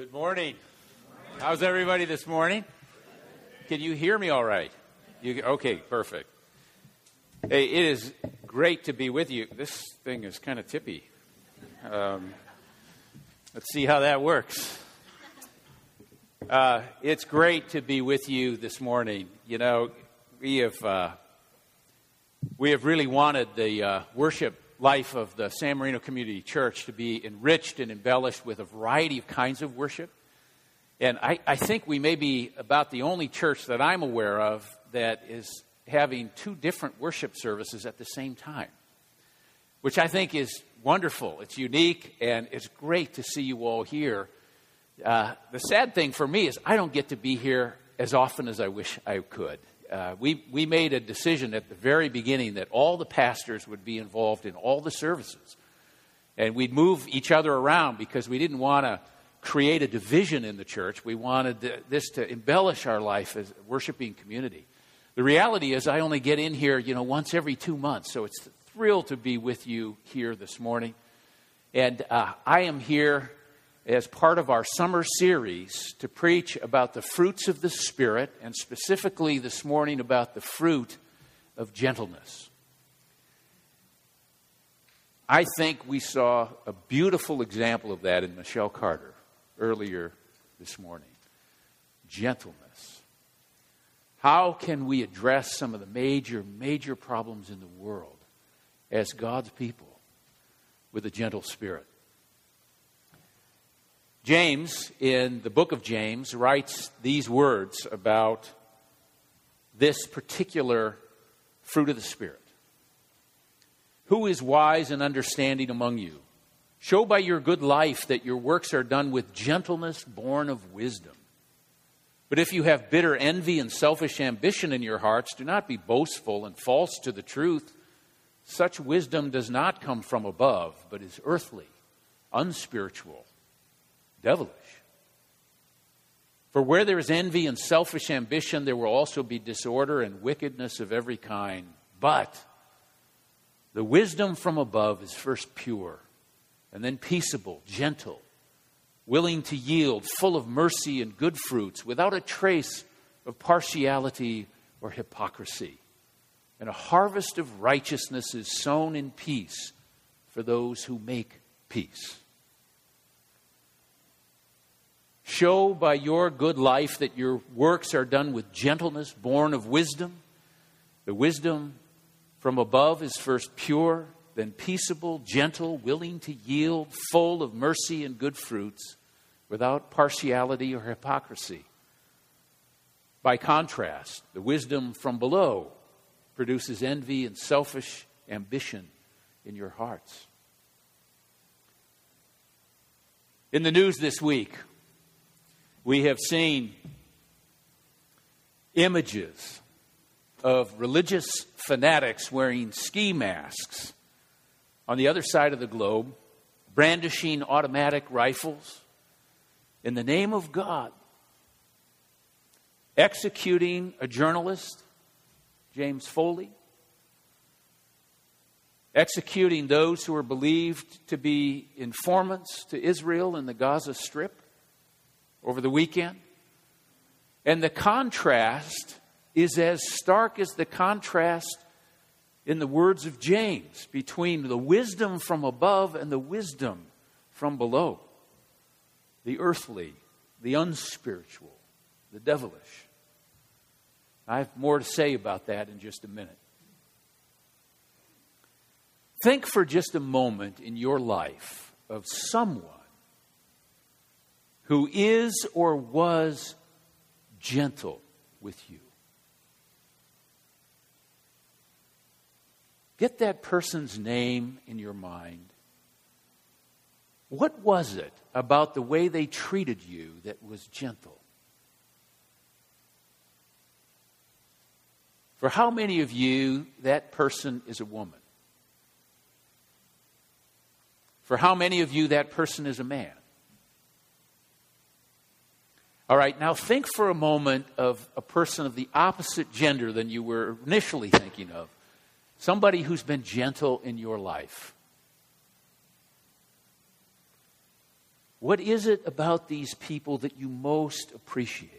Good morning. How's everybody this morning? Can you hear me all right? You, okay, perfect. Hey, it is great to be with you. This thing is kind of tippy. Um, let's see how that works. Uh, it's great to be with you this morning. You know, we have uh, we have really wanted the uh, worship life of the San Marino Community Church to be enriched and embellished with a variety of kinds of worship. And I, I think we may be about the only church that I'm aware of that is having two different worship services at the same time, which I think is wonderful. It's unique, and it's great to see you all here. Uh, the sad thing for me is I don't get to be here as often as I wish I could uh, we, we made a decision at the very beginning that all the pastors would be involved in all the services. And we'd move each other around because we didn't want to create a division in the church. We wanted this to embellish our life as a worshiping community. The reality is, I only get in here, you know, once every two months. So it's a thrill to be with you here this morning. And uh, I am here as part of our summer series to preach about the fruits of the Spirit, and specifically this morning about the fruit of gentleness. I think we saw a beautiful example of that in Michelle Carter earlier this morning. Gentleness. How can we address some of the major, major problems in the world as God's people with a gentle spirit? James, in the book of James, writes these words about this particular fruit of the Spirit. Who is wise and understanding among you? Show by your good life that your works are done with gentleness born of wisdom. But if you have bitter envy and selfish ambition in your hearts, do not be boastful and false to the truth. Such wisdom does not come from above, but is earthly, unspiritual devilish. For where there is envy and selfish ambition, there will also be disorder and wickedness of every kind. But the wisdom from above is first pure, and then peaceable, gentle, willing to yield, full of mercy and good fruits, without a trace of partiality or hypocrisy. And a harvest of righteousness is sown in peace for those who make peace. Show by your good life that your works are done with gentleness, born of wisdom. The wisdom from above is first pure, then peaceable, gentle, willing to yield, full of mercy and good fruits, without partiality or hypocrisy. By contrast, the wisdom from below produces envy and selfish ambition in your hearts. In the news this week, we have seen images of religious fanatics wearing ski masks on the other side of the globe, brandishing automatic rifles. In the name of God, executing a journalist, James Foley, executing those who are believed to be informants to Israel in the Gaza Strip over the weekend. And the contrast is as stark as the contrast in the words of James between the wisdom from above and the wisdom from below the earthly, the unspiritual, the devilish. I have more to say about that in just a minute. Think for just a moment in your life of someone who is or was gentle with you. Get that person's name in your mind. What was it about the way they treated you that was gentle? For how many of you that person is a woman? For how many of you that person is a man? All right, now think for a moment of a person of the opposite gender than you were initially thinking of. Somebody who's been gentle in your life. What is it about these people that you most appreciate?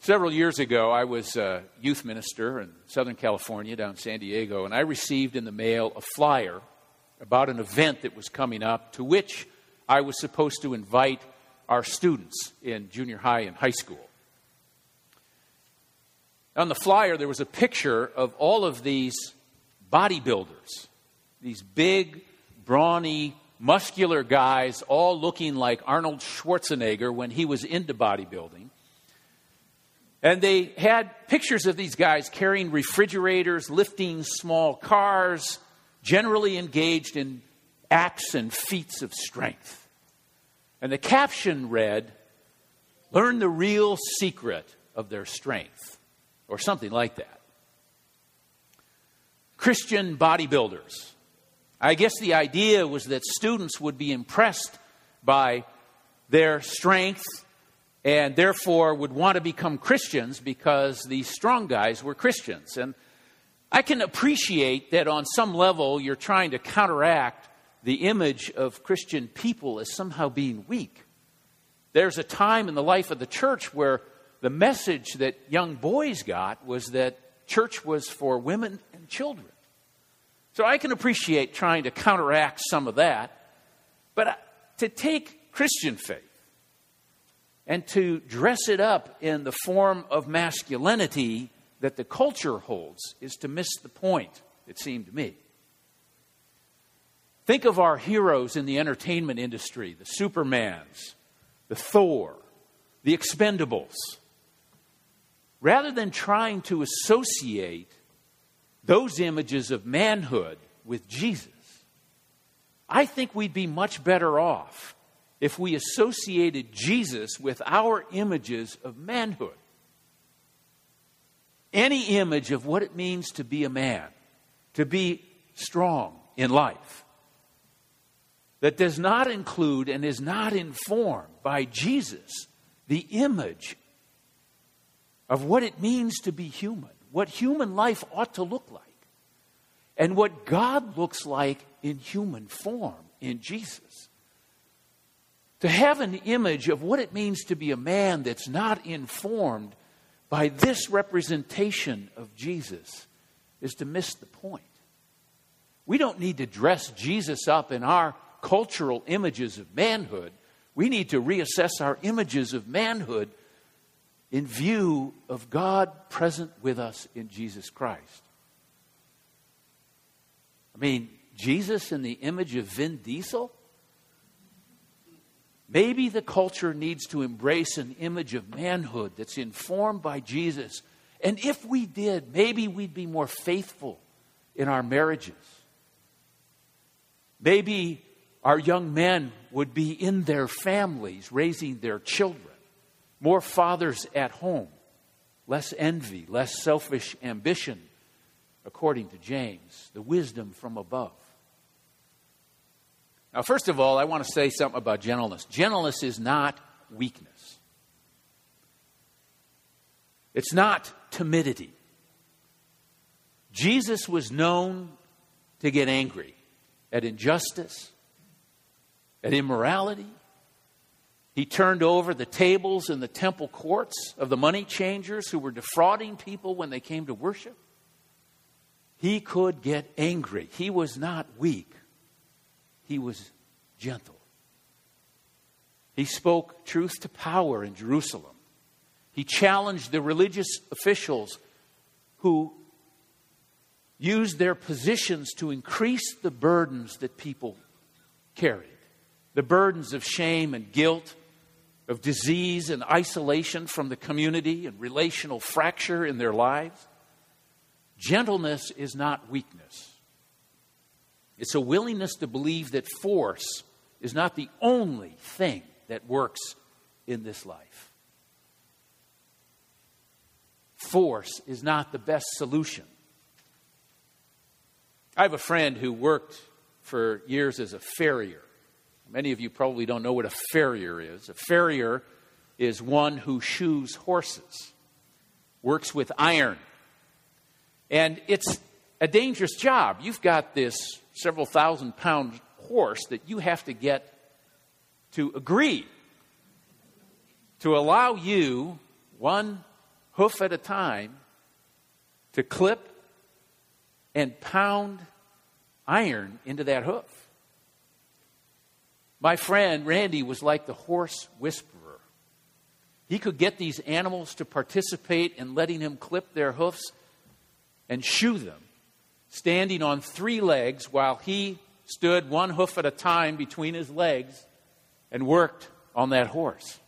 Several years ago, I was a youth minister in Southern California, down San Diego, and I received in the mail a flyer about an event that was coming up to which I was supposed to invite our students in junior high and high school. On the flyer, there was a picture of all of these bodybuilders, these big, brawny, muscular guys, all looking like Arnold Schwarzenegger when he was into bodybuilding. And they had pictures of these guys carrying refrigerators, lifting small cars, generally engaged in acts and feats of strength. And the caption read, Learn the real secret of their strength, or something like that. Christian bodybuilders. I guess the idea was that students would be impressed by their strength and therefore would want to become Christians because these strong guys were Christians. And I can appreciate that on some level you're trying to counteract the image of Christian people as somehow being weak. There's a time in the life of the church where the message that young boys got was that church was for women and children. So I can appreciate trying to counteract some of that. But to take Christian faith and to dress it up in the form of masculinity that the culture holds is to miss the point, it seemed to me. Think of our heroes in the entertainment industry the Supermans, the Thor, the Expendables. Rather than trying to associate those images of manhood with Jesus, I think we'd be much better off if we associated Jesus with our images of manhood. Any image of what it means to be a man, to be strong in life, that does not include and is not informed by Jesus, the image of what it means to be human, what human life ought to look like, and what God looks like in human form in Jesus. To have an image of what it means to be a man that's not informed by this representation of Jesus is to miss the point. We don't need to dress Jesus up in our cultural images of manhood. We need to reassess our images of manhood in view of God present with us in Jesus Christ. I mean, Jesus in the image of Vin Diesel? Maybe the culture needs to embrace an image of manhood that's informed by Jesus. And if we did, maybe we'd be more faithful in our marriages. Maybe our young men would be in their families raising their children, more fathers at home, less envy, less selfish ambition, according to James, the wisdom from above. Now, first of all, I want to say something about gentleness. Gentleness is not weakness, it's not timidity. Jesus was known to get angry at injustice, at immorality. He turned over the tables in the temple courts of the money changers who were defrauding people when they came to worship. He could get angry. He was not weak he was gentle. He spoke truth to power in Jerusalem. He challenged the religious officials who used their positions to increase the burdens that people carried the burdens of shame and guilt, of disease and isolation from the community and relational fracture in their lives. Gentleness is not weakness. It's a willingness to believe that force is not the only thing that works in this life. Force is not the best solution. I have a friend who worked for years as a farrier. Many of you probably don't know what a farrier is. A farrier is one who shoes horses, works with iron. And it's a dangerous job. You've got this several thousand pound horse that you have to get to agree to allow you, one hoof at a time, to clip and pound iron into that hoof. My friend Randy was like the horse whisperer. He could get these animals to participate in letting him clip their hoofs and shoe them, standing on three legs while he stood one hoof at a time between his legs and worked on that horse.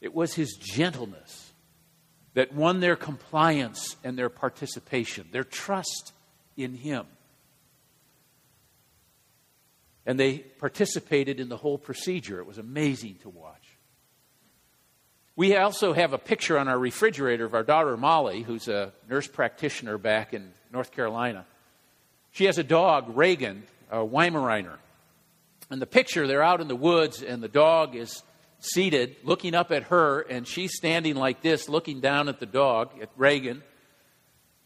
It was his gentleness that won their compliance and their participation, their trust in him. And they participated in the whole procedure. It was amazing to watch. We also have a picture on our refrigerator of our daughter Molly, who's a nurse practitioner back in North Carolina. She has a dog, Reagan, a Weimaraner. And the picture, they're out in the woods, and the dog is seated, looking up at her, and she's standing like this, looking down at the dog, at Reagan.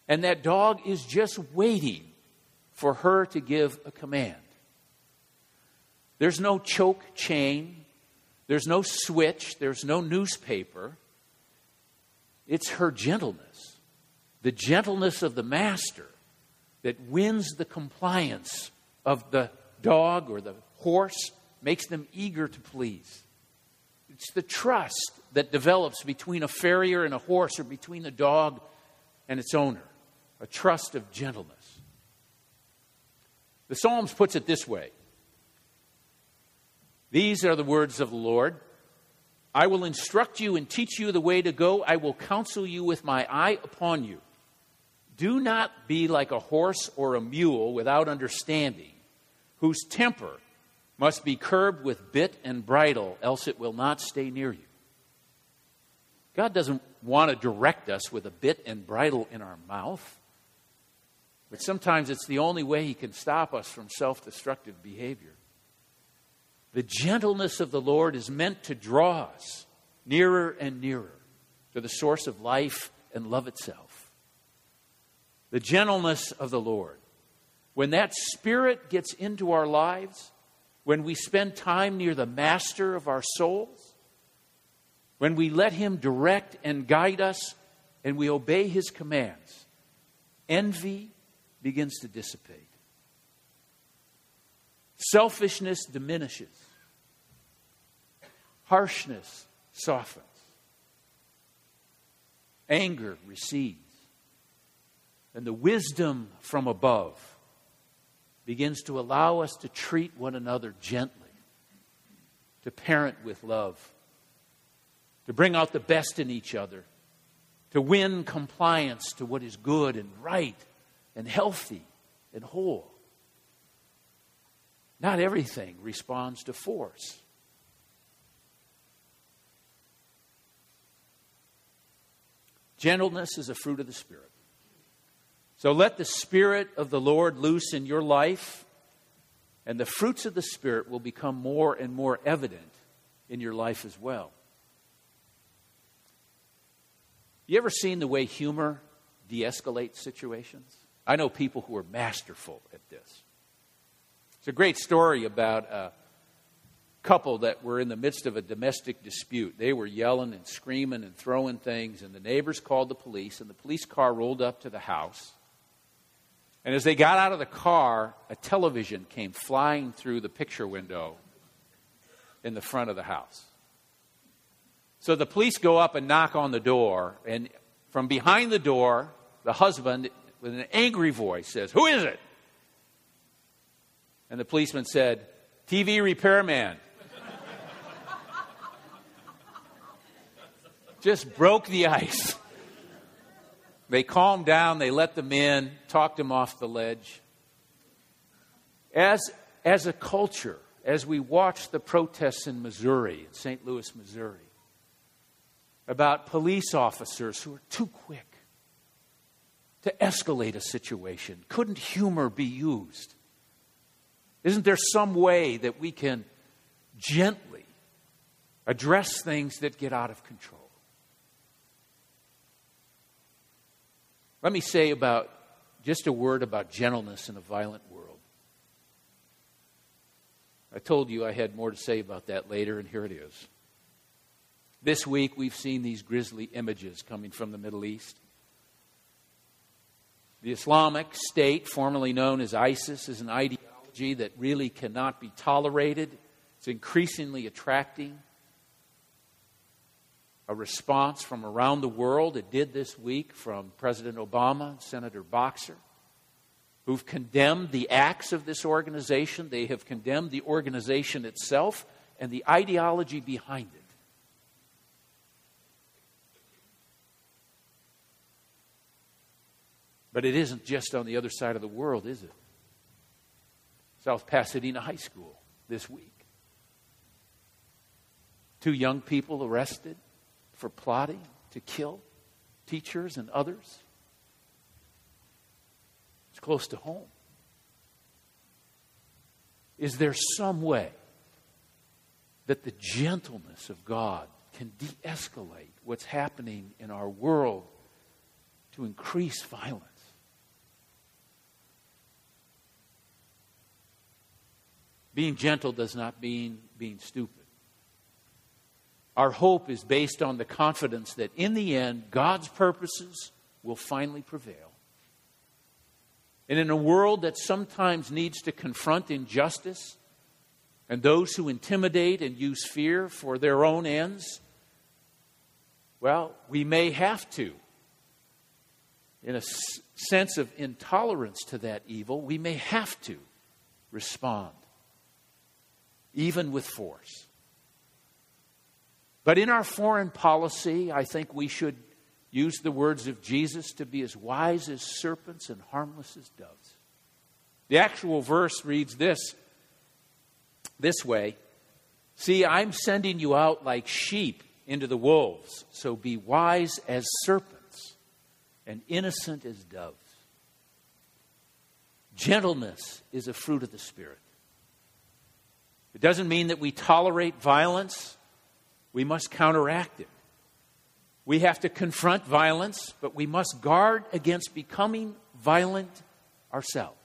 And that dog is just waiting for her to give a command. There's no choke chain, there's no switch, there's no newspaper. It's her gentleness, the gentleness of the master that wins the compliance of the dog or the horse, makes them eager to please. It's the trust that develops between a farrier and a horse or between the dog and its owner, a trust of gentleness. The Psalms puts it this way These are the words of the Lord. I will instruct you and teach you the way to go. I will counsel you with my eye upon you. Do not be like a horse or a mule without understanding, whose temper must be curbed with bit and bridle, else it will not stay near you. God doesn't want to direct us with a bit and bridle in our mouth, but sometimes it's the only way He can stop us from self destructive behavior. The gentleness of the Lord is meant to draw us nearer and nearer to the source of life and love itself. The gentleness of the Lord. When that spirit gets into our lives, when we spend time near the master of our souls, when we let him direct and guide us and we obey his commands, envy begins to dissipate. Selfishness diminishes. Harshness softens. Anger recedes. And the wisdom from above begins to allow us to treat one another gently, to parent with love, to bring out the best in each other, to win compliance to what is good and right and healthy and whole. Not everything responds to force. Gentleness is a fruit of the Spirit. So let the Spirit of the Lord loose in your life, and the fruits of the Spirit will become more and more evident in your life as well. You ever seen the way humor de escalates situations? I know people who are masterful at this. It's a great story about a couple that were in the midst of a domestic dispute. They were yelling and screaming and throwing things, and the neighbors called the police, and the police car rolled up to the house. And as they got out of the car, a television came flying through the picture window in the front of the house. So the police go up and knock on the door, and from behind the door, the husband, with an angry voice, says, Who is it? And the policeman said, TV repairman. Just broke the ice. They calmed down, they let them in, talked them off the ledge. As, as a culture, as we watch the protests in Missouri, in St. Louis, Missouri, about police officers who are too quick to escalate a situation, couldn't humor be used? Isn't there some way that we can gently address things that get out of control? Let me say about just a word about gentleness in a violent world. I told you I had more to say about that later, and here it is. This week, we've seen these grisly images coming from the Middle East. The Islamic State, formerly known as ISIS, is an ideology that really cannot be tolerated. It's increasingly attracting a response from around the world. It did this week from President Obama, Senator Boxer, who've condemned the acts of this organization. They have condemned the organization itself and the ideology behind it. But it isn't just on the other side of the world, is it? South Pasadena High School this week. Two young people arrested for plotting to kill teachers and others. It's close to home. Is there some way that the gentleness of God can de escalate what's happening in our world to increase violence? Being gentle does not mean being stupid. Our hope is based on the confidence that in the end, God's purposes will finally prevail. And in a world that sometimes needs to confront injustice and those who intimidate and use fear for their own ends, well, we may have to. In a sense of intolerance to that evil, we may have to respond, even with force. But in our foreign policy, I think we should use the words of Jesus to be as wise as serpents and harmless as doves. The actual verse reads this this way See, I'm sending you out like sheep into the wolves, so be wise as serpents and innocent as doves. Gentleness is a fruit of the Spirit. It doesn't mean that we tolerate violence we must counteract it. We have to confront violence, but we must guard against becoming violent ourselves.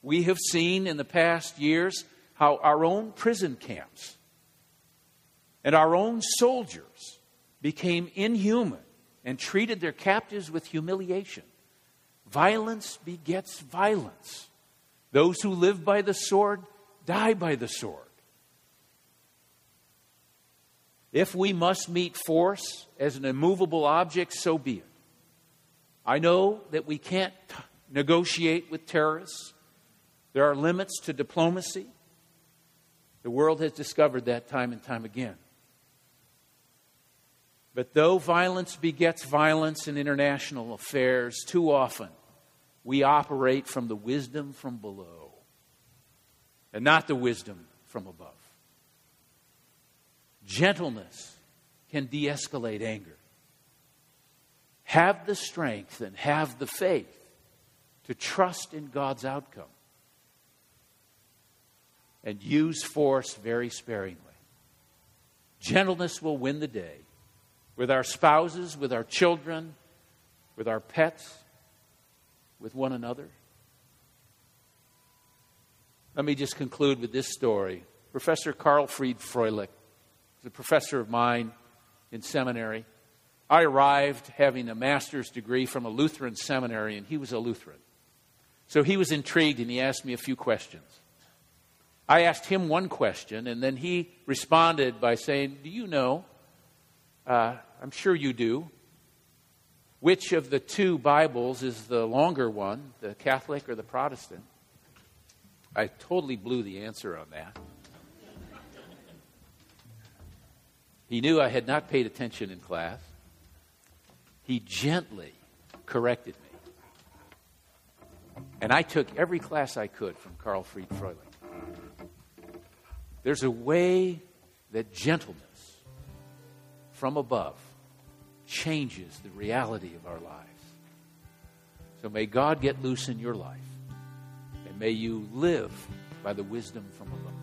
We have seen in the past years how our own prison camps and our own soldiers became inhuman and treated their captives with humiliation. Violence begets violence. Those who live by the sword die by the sword. If we must meet force as an immovable object, so be it. I know that we can't t- negotiate with terrorists. There are limits to diplomacy. The world has discovered that time and time again. But though violence begets violence in international affairs, too often we operate from the wisdom from below and not the wisdom from above. Gentleness can de escalate anger. Have the strength and have the faith to trust in God's outcome. And use force very sparingly. Gentleness will win the day with our spouses, with our children, with our pets, with one another. Let me just conclude with this story. Professor Karlfried Froehlich was a professor of mine in seminary. I arrived having a master's degree from a Lutheran seminary, and he was a Lutheran. So he was intrigued and he asked me a few questions. I asked him one question, and then he responded by saying, Do you know? Uh, I'm sure you do. Which of the two Bibles is the longer one, the Catholic or the Protestant? I totally blew the answer on that. He knew I had not paid attention in class. He gently corrected me. And I took every class I could from Karlfried Froehlich. There's a way that gentleness from above changes the reality of our lives. So may God get loose in your life, and may you live by the wisdom from above.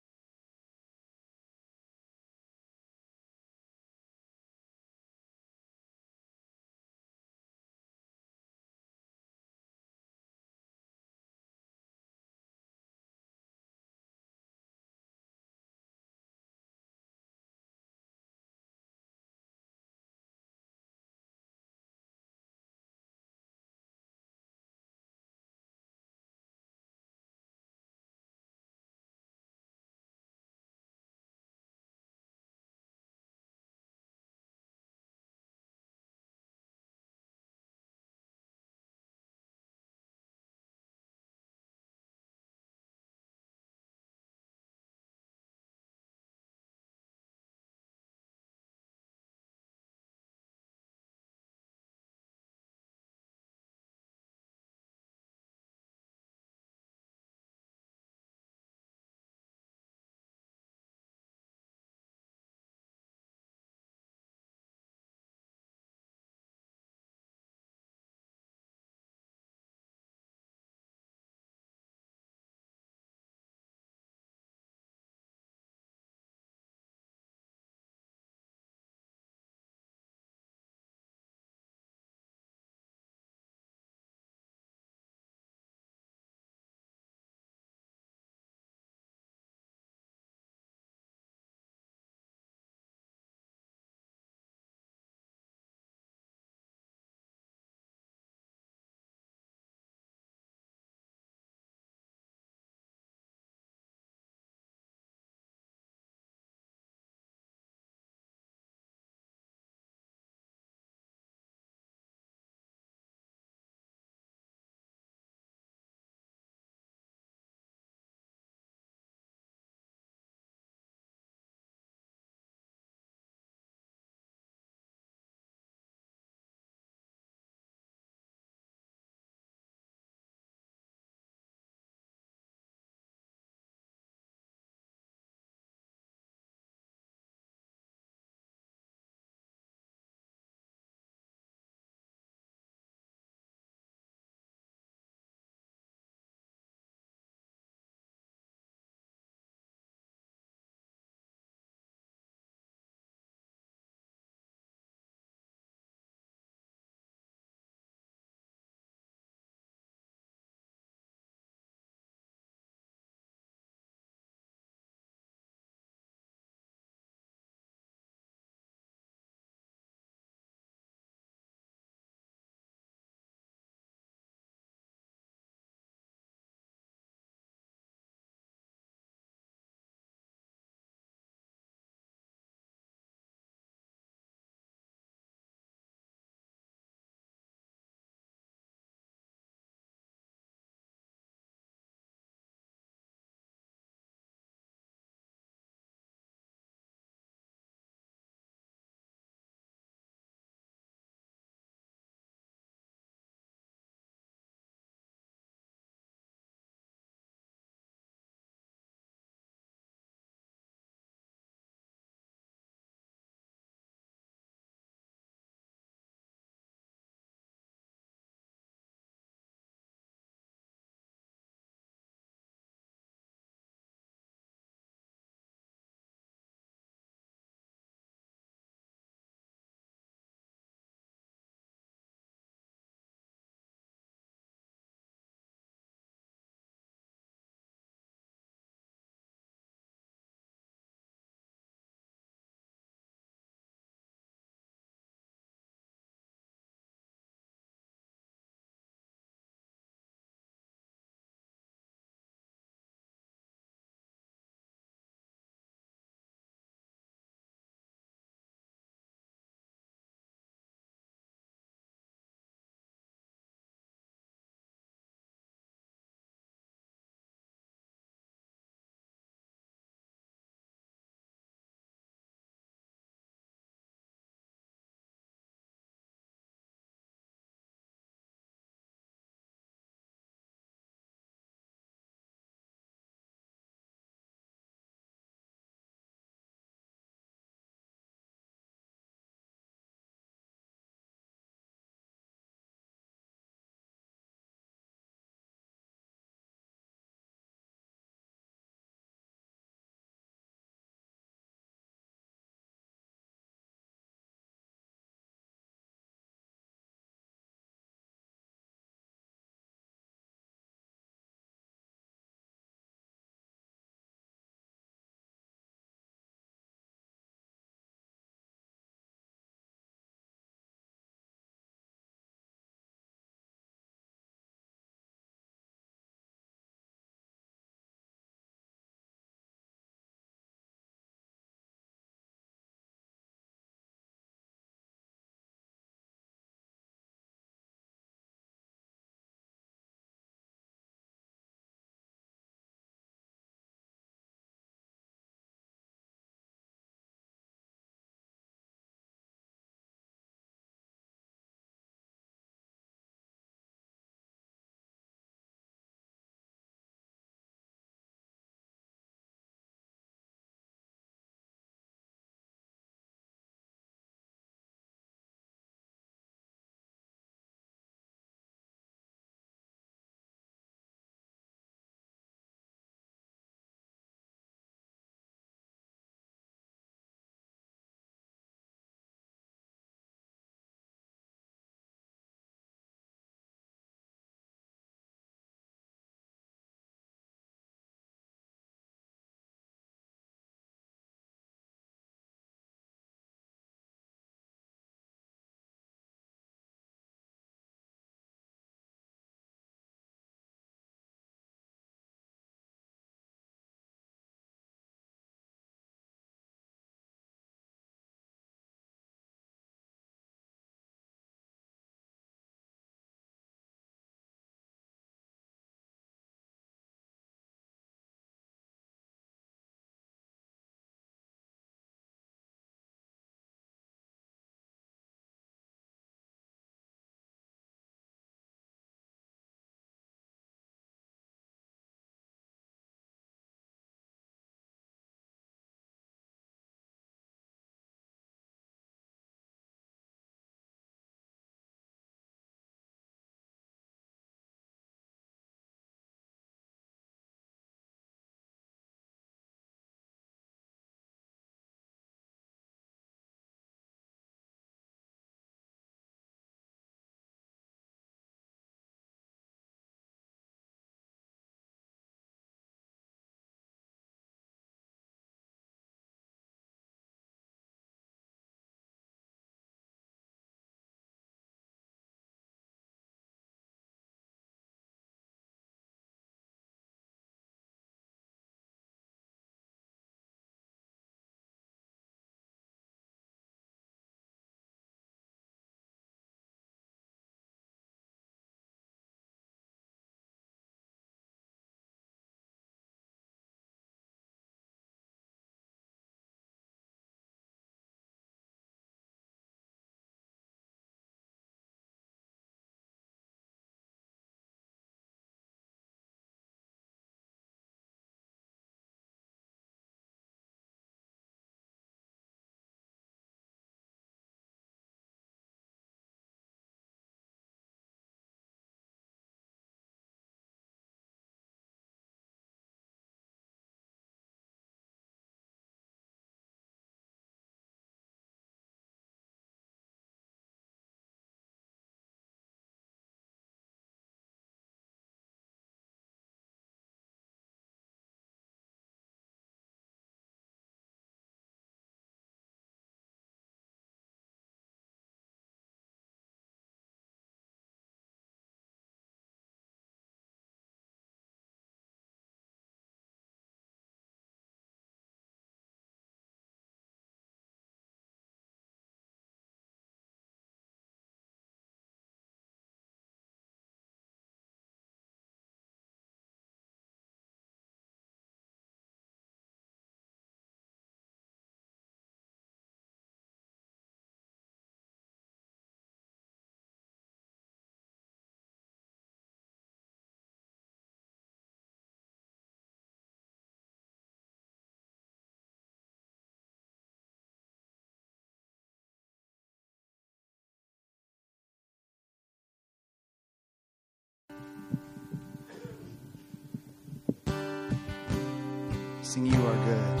Sing You Are Good.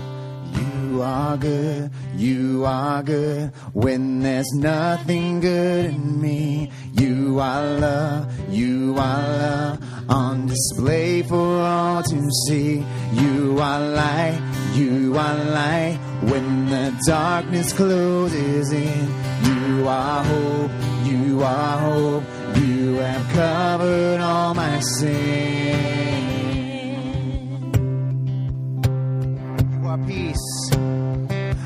You are good, you are good when there's nothing good in me. You are love, you are love on display for all to see. You are light, you are light when the darkness closes in. You are hope, you are hope. You have covered all my sin. Peace.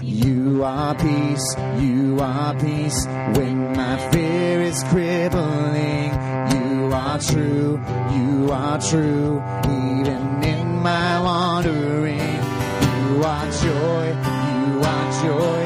You are peace. You are peace when my fear is crippling. You are true. You are true even in my wandering. You are joy. You are joy